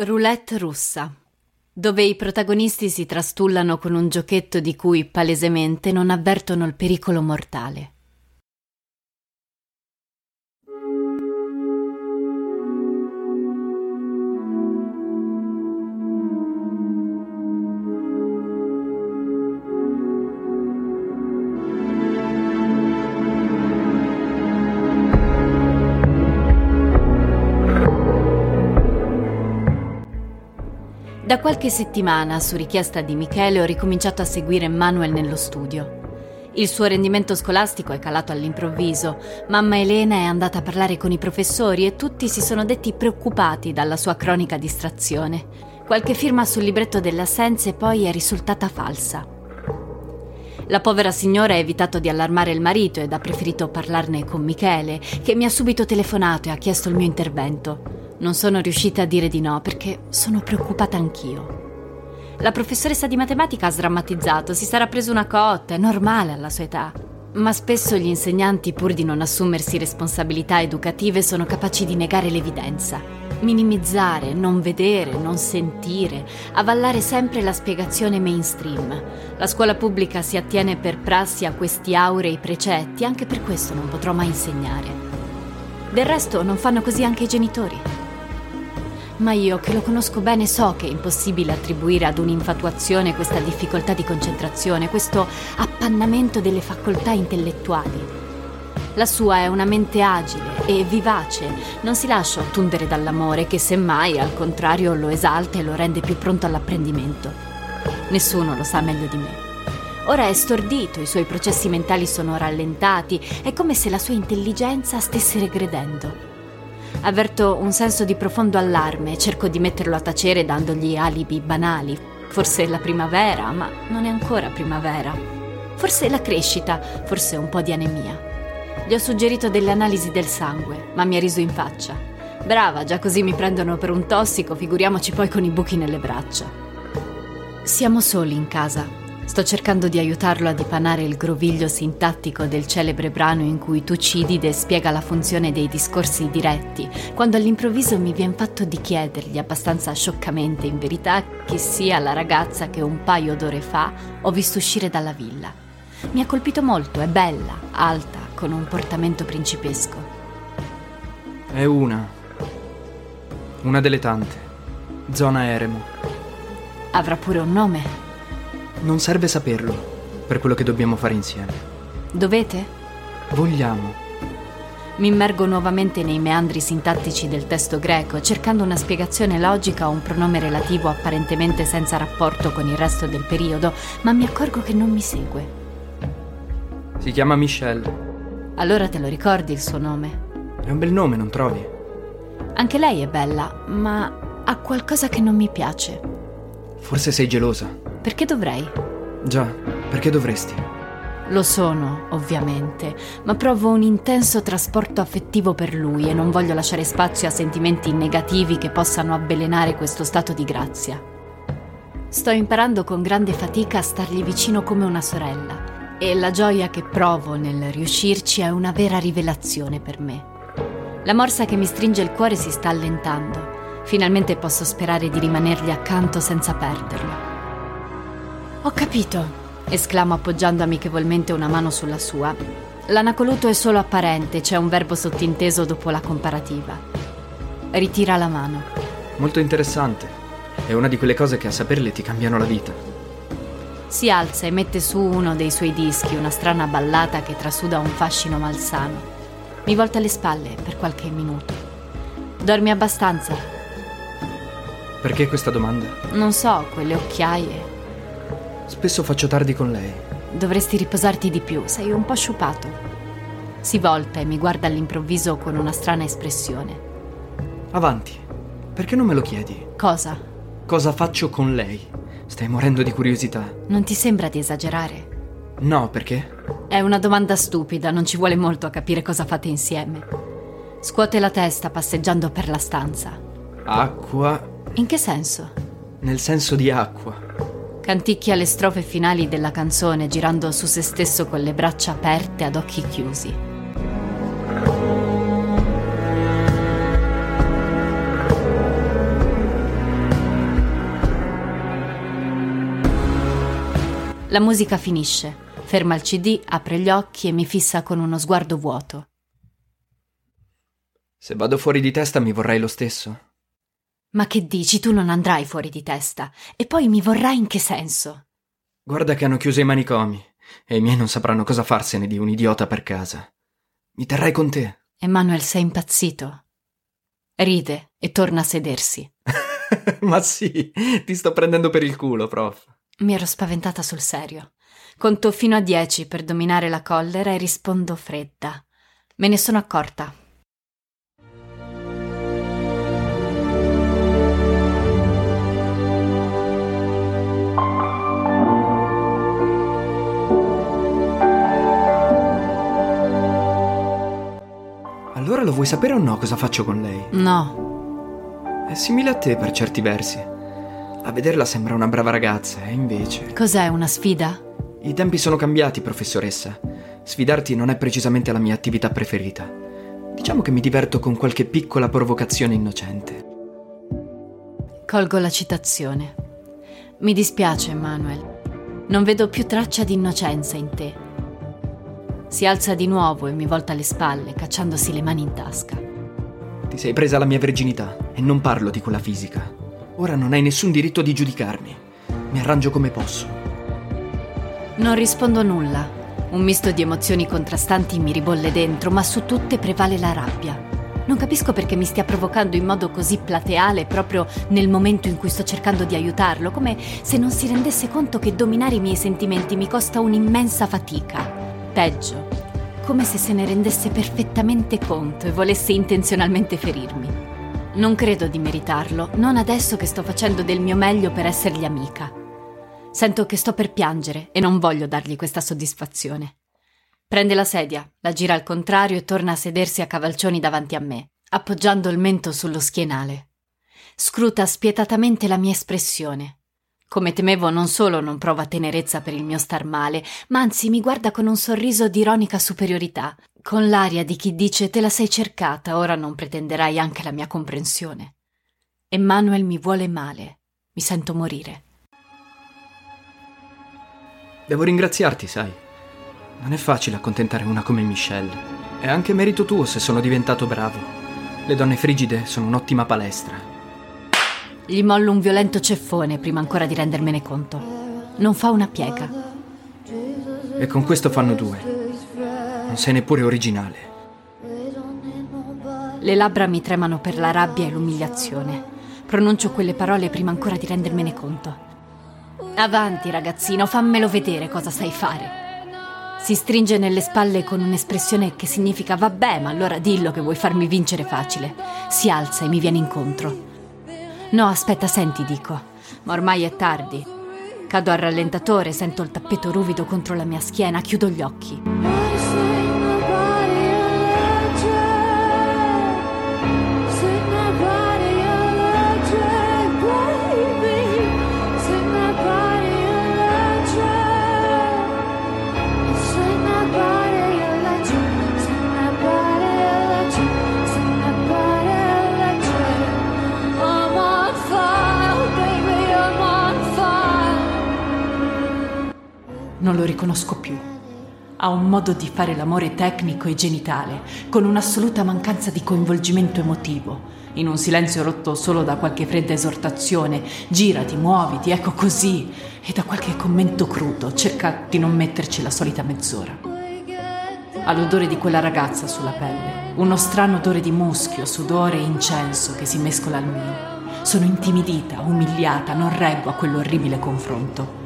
Roulette russa, dove i protagonisti si trastullano con un giochetto di cui palesemente non avvertono il pericolo mortale. Qualche settimana, su richiesta di Michele, ho ricominciato a seguire Manuel nello studio. Il suo rendimento scolastico è calato all'improvviso. Mamma Elena è andata a parlare con i professori e tutti si sono detti preoccupati dalla sua cronica distrazione. Qualche firma sul libretto delle assenze poi è risultata falsa. La povera signora ha evitato di allarmare il marito ed ha preferito parlarne con Michele, che mi ha subito telefonato e ha chiesto il mio intervento. Non sono riuscita a dire di no perché sono preoccupata anch'io. La professoressa di matematica ha sdrammatizzato, si sarà preso una cotta, è normale alla sua età. Ma spesso gli insegnanti, pur di non assumersi responsabilità educative, sono capaci di negare l'evidenza, minimizzare, non vedere, non sentire, avallare sempre la spiegazione mainstream. La scuola pubblica si attiene per prassi a questi aurei precetti, anche per questo non potrò mai insegnare. Del resto non fanno così anche i genitori ma io che lo conosco bene so che è impossibile attribuire ad un'infatuazione questa difficoltà di concentrazione, questo appannamento delle facoltà intellettuali. La sua è una mente agile e vivace, non si lascia ottundere dall'amore che semmai al contrario lo esalta e lo rende più pronto all'apprendimento. Nessuno lo sa meglio di me. Ora è stordito, i suoi processi mentali sono rallentati, è come se la sua intelligenza stesse regredendo. Avverto un senso di profondo allarme e cerco di metterlo a tacere dandogli alibi banali. Forse la primavera, ma non è ancora primavera. Forse la crescita, forse un po' di anemia. Gli ho suggerito delle analisi del sangue, ma mi ha riso in faccia. Brava, già così mi prendono per un tossico, figuriamoci poi con i buchi nelle braccia. Siamo soli in casa, Sto cercando di aiutarlo a dipanare il groviglio sintattico del celebre brano in cui Tucidide spiega la funzione dei discorsi diretti, quando all'improvviso mi viene fatto di chiedergli, abbastanza scioccamente in verità, chi sia la ragazza che un paio d'ore fa ho visto uscire dalla villa. Mi ha colpito molto, è bella, alta, con un portamento principesco. È una. Una delle tante. Zona Eremo. Avrà pure un nome? Non serve saperlo per quello che dobbiamo fare insieme. Dovete? Vogliamo. Mi immergo nuovamente nei meandri sintattici del testo greco, cercando una spiegazione logica a un pronome relativo apparentemente senza rapporto con il resto del periodo, ma mi accorgo che non mi segue. Si chiama Michelle. Allora te lo ricordi il suo nome? È un bel nome, non trovi? Anche lei è bella, ma ha qualcosa che non mi piace. Forse sei gelosa. Perché dovrei? Già, perché dovresti? Lo sono, ovviamente, ma provo un intenso trasporto affettivo per lui e non voglio lasciare spazio a sentimenti negativi che possano avvelenare questo stato di grazia. Sto imparando con grande fatica a stargli vicino come una sorella e la gioia che provo nel riuscirci è una vera rivelazione per me. La morsa che mi stringe il cuore si sta allentando. Finalmente posso sperare di rimanergli accanto senza perderlo. Ho capito, esclamo appoggiando amichevolmente una mano sulla sua. L'anacoluto è solo apparente, c'è un verbo sottinteso dopo la comparativa. Ritira la mano. Molto interessante. È una di quelle cose che a saperle ti cambiano la vita. Si alza e mette su uno dei suoi dischi, una strana ballata che trasuda un fascino malsano. Mi volta le spalle per qualche minuto. Dormi abbastanza? Perché questa domanda? Non so, quelle occhiaie, Spesso faccio tardi con lei. Dovresti riposarti di più, sei un po' sciupato. Si volta e mi guarda all'improvviso con una strana espressione. Avanti, perché non me lo chiedi? Cosa? Cosa faccio con lei? Stai morendo di curiosità. Non ti sembra di esagerare? No, perché? È una domanda stupida, non ci vuole molto a capire cosa fate insieme. Scuote la testa passeggiando per la stanza. Acqua. In che senso? Nel senso di acqua canticchia le strofe finali della canzone girando su se stesso con le braccia aperte ad occhi chiusi. La musica finisce, ferma il CD, apre gli occhi e mi fissa con uno sguardo vuoto. Se vado fuori di testa mi vorrei lo stesso. Ma che dici, tu non andrai fuori di testa. E poi mi vorrai in che senso? Guarda che hanno chiuso i manicomi e i miei non sapranno cosa farsene di un idiota per casa. Mi terrai con te. Emanuel, sei impazzito. Ride e torna a sedersi. Ma sì, ti sto prendendo per il culo, prof. Mi ero spaventata sul serio. Conto fino a dieci per dominare la collera e rispondo fredda. Me ne sono accorta. Allora lo vuoi sapere o no cosa faccio con lei? No. È simile a te per certi versi. A vederla sembra una brava ragazza, e invece... Cos'è una sfida? I tempi sono cambiati, professoressa. Sfidarti non è precisamente la mia attività preferita. Diciamo che mi diverto con qualche piccola provocazione innocente. Colgo la citazione. Mi dispiace, Emanuel. Non vedo più traccia di innocenza in te. Si alza di nuovo e mi volta le spalle, cacciandosi le mani in tasca. Ti sei presa la mia verginità e non parlo di quella fisica. Ora non hai nessun diritto di giudicarmi. Mi arrangio come posso. Non rispondo nulla. Un misto di emozioni contrastanti mi ribolle dentro, ma su tutte prevale la rabbia. Non capisco perché mi stia provocando in modo così plateale proprio nel momento in cui sto cercando di aiutarlo, come se non si rendesse conto che dominare i miei sentimenti mi costa un'immensa fatica. Peggio, come se se ne rendesse perfettamente conto e volesse intenzionalmente ferirmi. Non credo di meritarlo, non adesso che sto facendo del mio meglio per essergli amica. Sento che sto per piangere e non voglio dargli questa soddisfazione. Prende la sedia, la gira al contrario e torna a sedersi a cavalcioni davanti a me, appoggiando il mento sullo schienale. Scruta spietatamente la mia espressione. Come temevo, non solo non prova tenerezza per il mio star male, ma anzi mi guarda con un sorriso di ironica superiorità, con l'aria di chi dice te la sei cercata, ora non pretenderai anche la mia comprensione. Emmanuel mi vuole male, mi sento morire. Devo ringraziarti, sai. Non è facile accontentare una come Michelle. È anche merito tuo se sono diventato bravo. Le donne frigide sono un'ottima palestra. Gli mollo un violento ceffone prima ancora di rendermene conto. Non fa una piega. E con questo fanno due. Non sei neppure originale. Le labbra mi tremano per la rabbia e l'umiliazione. Pronuncio quelle parole prima ancora di rendermene conto. Avanti, ragazzino, fammelo vedere cosa sai fare. Si stringe nelle spalle con un'espressione che significa vabbè, ma allora dillo che vuoi farmi vincere facile. Si alza e mi viene incontro. No, aspetta, senti, dico. Ma ormai è tardi. Cado al rallentatore, sento il tappeto ruvido contro la mia schiena, chiudo gli occhi. Riconosco più. Ha un modo di fare l'amore tecnico e genitale, con un'assoluta mancanza di coinvolgimento emotivo, in un silenzio rotto solo da qualche fredda esortazione, girati, muoviti, ecco così, e da qualche commento crudo, cerca di non metterci la solita mezz'ora. Ha l'odore di quella ragazza sulla pelle, uno strano odore di muschio, sudore e incenso che si mescola al mio. Sono intimidita, umiliata, non reggo a quell'orribile confronto.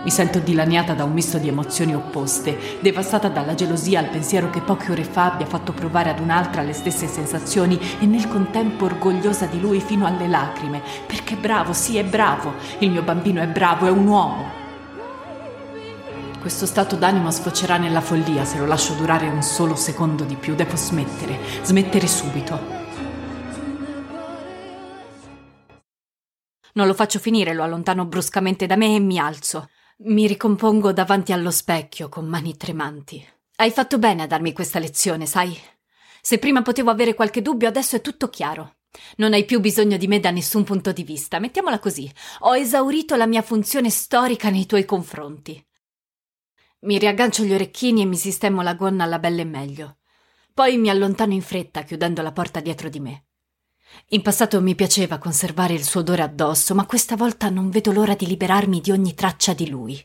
Mi sento dilaniata da un misto di emozioni opposte, devastata dalla gelosia al pensiero che poche ore fa abbia fatto provare ad un'altra le stesse sensazioni e nel contempo orgogliosa di lui fino alle lacrime, perché bravo, sì è bravo, il mio bambino è bravo, è un uomo. Questo stato d'animo sfocerà nella follia se lo lascio durare un solo secondo di più, devo smettere, smettere subito. Non lo faccio finire, lo allontano bruscamente da me e mi alzo. Mi ricompongo davanti allo specchio con mani tremanti. Hai fatto bene a darmi questa lezione, sai? Se prima potevo avere qualche dubbio, adesso è tutto chiaro. Non hai più bisogno di me da nessun punto di vista, mettiamola così. Ho esaurito la mia funzione storica nei tuoi confronti. Mi riaggancio gli orecchini e mi sistemo la gonna alla belle meglio. Poi mi allontano in fretta, chiudendo la porta dietro di me. In passato mi piaceva conservare il suo odore addosso, ma questa volta non vedo l'ora di liberarmi di ogni traccia di lui.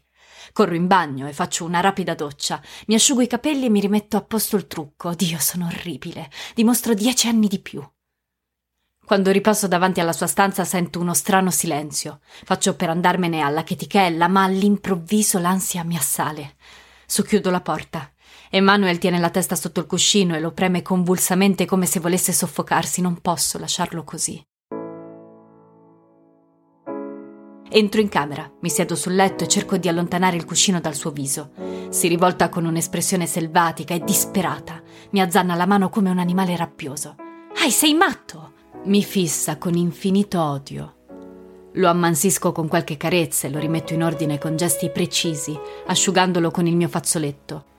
Corro in bagno e faccio una rapida doccia, mi asciugo i capelli e mi rimetto a posto il trucco. Dio, sono orribile. Dimostro dieci anni di più. Quando ripasso davanti alla sua stanza sento uno strano silenzio. Faccio per andarmene alla chetichella, ma all'improvviso l'ansia mi assale. Socchiudo la porta. Emanuel tiene la testa sotto il cuscino e lo preme convulsamente come se volesse soffocarsi. Non posso lasciarlo così. Entro in camera, mi siedo sul letto e cerco di allontanare il cuscino dal suo viso. Si rivolta con un'espressione selvatica e disperata. Mi azzanna la mano come un animale rappioso. Ai, sei matto! Mi fissa con infinito odio. Lo ammansisco con qualche carezza e lo rimetto in ordine con gesti precisi, asciugandolo con il mio fazzoletto.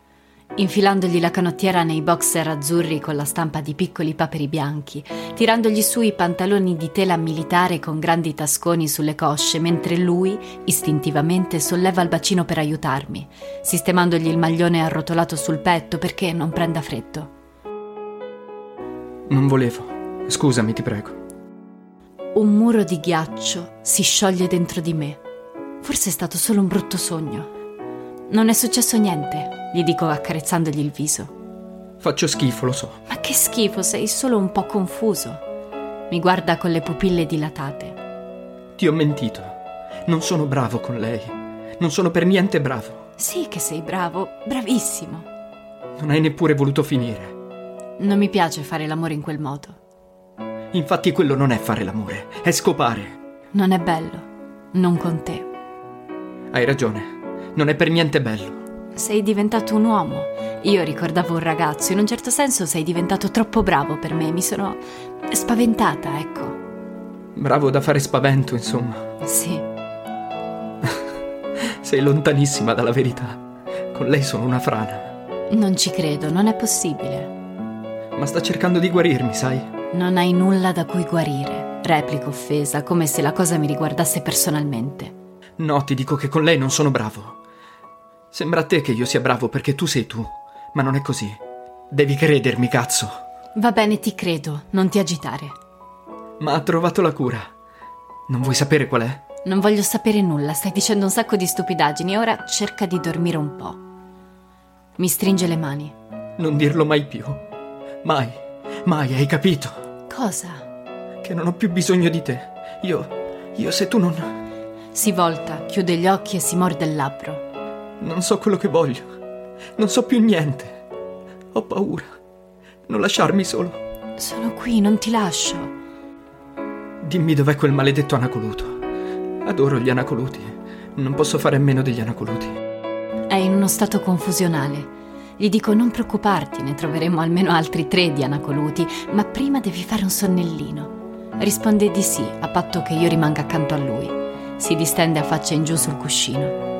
Infilandogli la canottiera nei boxer azzurri con la stampa di piccoli paperi bianchi, tirandogli su i pantaloni di tela militare con grandi tasconi sulle cosce, mentre lui, istintivamente, solleva il bacino per aiutarmi, sistemandogli il maglione arrotolato sul petto perché non prenda freddo. Non volevo. Scusami, ti prego. Un muro di ghiaccio si scioglie dentro di me. Forse è stato solo un brutto sogno. Non è successo niente, gli dico accarezzandogli il viso. Faccio schifo, lo so. Ma che schifo, sei solo un po' confuso. Mi guarda con le pupille dilatate. Ti ho mentito. Non sono bravo con lei. Non sono per niente bravo. Sì che sei bravo, bravissimo. Non hai neppure voluto finire. Non mi piace fare l'amore in quel modo. Infatti quello non è fare l'amore, è scopare. Non è bello. Non con te. Hai ragione. Non è per niente bello. Sei diventato un uomo. Io ricordavo un ragazzo. In un certo senso sei diventato troppo bravo per me. Mi sono spaventata, ecco. Bravo da fare spavento, insomma. Sì. Sei lontanissima dalla verità. Con lei sono una frana. Non ci credo, non è possibile. Ma sta cercando di guarirmi, sai? Non hai nulla da cui guarire, replico offesa, come se la cosa mi riguardasse personalmente. No, ti dico che con lei non sono bravo. Sembra a te che io sia bravo perché tu sei tu, ma non è così. Devi credermi, cazzo. Va bene, ti credo, non ti agitare. Ma ha trovato la cura. Non vuoi sapere qual è? Non voglio sapere nulla, stai dicendo un sacco di stupidaggini, ora cerca di dormire un po'. Mi stringe le mani. Non dirlo mai più. Mai. Mai, hai capito? Cosa? Che non ho più bisogno di te. Io. Io se tu non. Si volta, chiude gli occhi e si morde il labbro. Non so quello che voglio. Non so più niente. Ho paura. Non lasciarmi solo. Sono qui, non ti lascio. Dimmi dov'è quel maledetto anacoluto. Adoro gli anacoluti. Non posso fare a meno degli anacoluti. È in uno stato confusionale. Gli dico non preoccuparti, ne troveremo almeno altri tre di anacoluti, ma prima devi fare un sonnellino. Risponde di sì, a patto che io rimanga accanto a lui. Si distende a faccia in giù sul cuscino.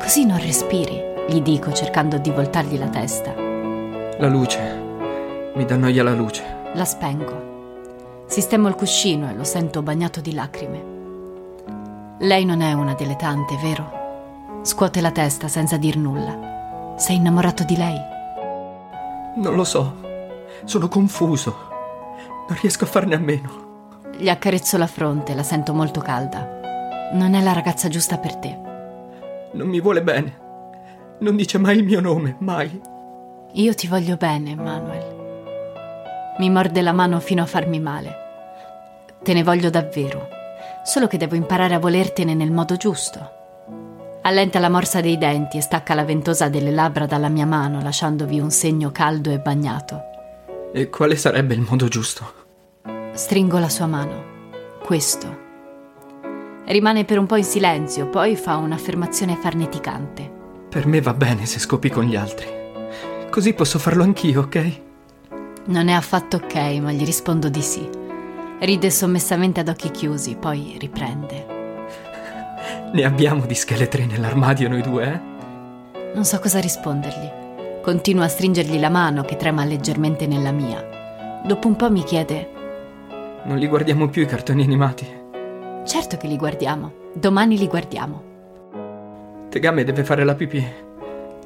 Così non respiri, gli dico cercando di voltargli la testa. La luce. Mi dà noia la luce. La spengo. Sistemo il cuscino e lo sento bagnato di lacrime. Lei non è una delle tante, vero? Scuote la testa senza dir nulla. Sei innamorato di lei? Non lo so. Sono confuso. Non riesco a farne a meno. Gli accarezzo la fronte, la sento molto calda. Non è la ragazza giusta per te. Non mi vuole bene. Non dice mai il mio nome, mai. Io ti voglio bene, Manuel. Mi morde la mano fino a farmi male. Te ne voglio davvero. Solo che devo imparare a volertene nel modo giusto. Allenta la morsa dei denti e stacca la ventosa delle labbra dalla mia mano, lasciandovi un segno caldo e bagnato. E quale sarebbe il modo giusto? Stringo la sua mano. Questo. Rimane per un po' in silenzio, poi fa un'affermazione farneticante. Per me va bene se scopi con gli altri. Così posso farlo anch'io, ok? Non è affatto ok, ma gli rispondo di sì. Ride sommessamente ad occhi chiusi, poi riprende. Ne abbiamo di scheletri nell'armadio noi due, eh? Non so cosa rispondergli. Continuo a stringergli la mano che trema leggermente nella mia. Dopo un po' mi chiede: Non li guardiamo più i cartoni animati. Certo che li guardiamo. Domani li guardiamo. Tegame deve fare la pipì.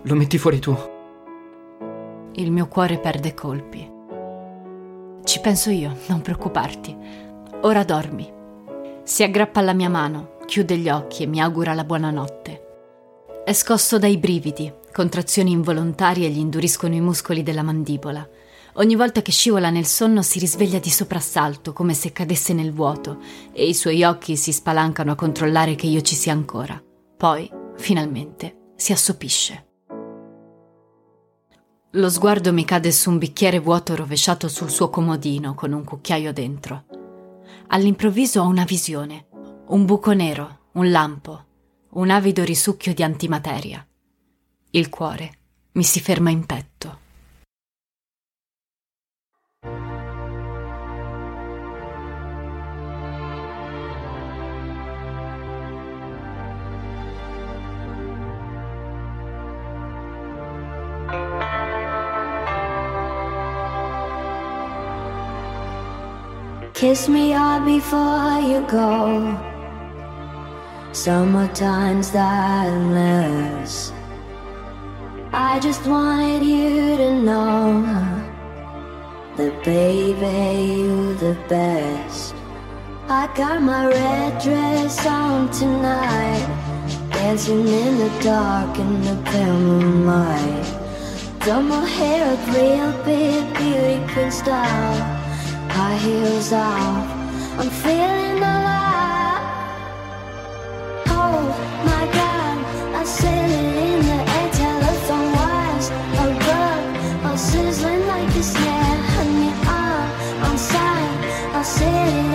Lo metti fuori tu. Il mio cuore perde colpi. Ci penso io, non preoccuparti. Ora dormi. Si aggrappa alla mia mano, chiude gli occhi e mi augura la buonanotte. È scosso dai brividi, contrazioni involontarie gli induriscono i muscoli della mandibola. Ogni volta che scivola nel sonno si risveglia di soprassalto, come se cadesse nel vuoto, e i suoi occhi si spalancano a controllare che io ci sia ancora. Poi, finalmente, si assopisce. Lo sguardo mi cade su un bicchiere vuoto rovesciato sul suo comodino con un cucchiaio dentro. All'improvviso ho una visione. Un buco nero, un lampo, un avido risucchio di antimateria. Il cuore mi si ferma in petto. Kiss me hard before you go. Summertime's endless. I just wanted you to know that, baby, you're the best. I got my red dress on tonight, dancing in the dark in the pale moonlight. Done my hair up real big, beauty queen style high heels off. I'm feeling alive. Oh my God, I said it in the air, telephone wires above, all sizzling like a snare. Honey, I'm on side. I said it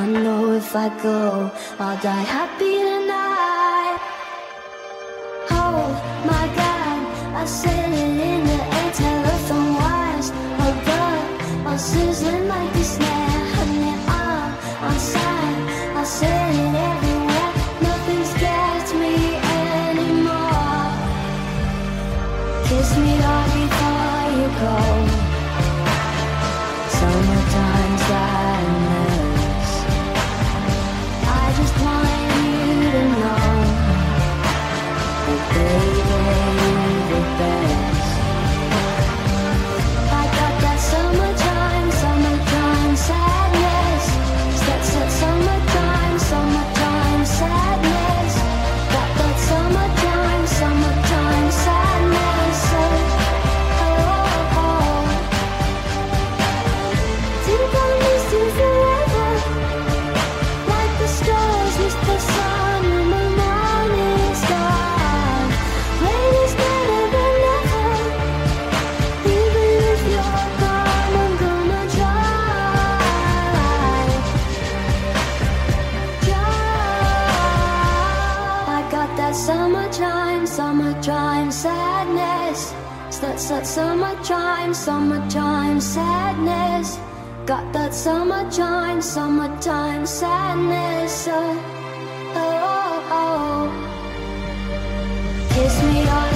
I know if I go, I'll die happy tonight. Oh my god, I said it in the air, telephone wires above, all sizzling like a snare. Honey, I'm on side, I said it that summertime, summertime sadness. It's that, that summertime, summertime sadness. Got that summertime, summertime sadness. oh, oh. oh. Kiss me, oh.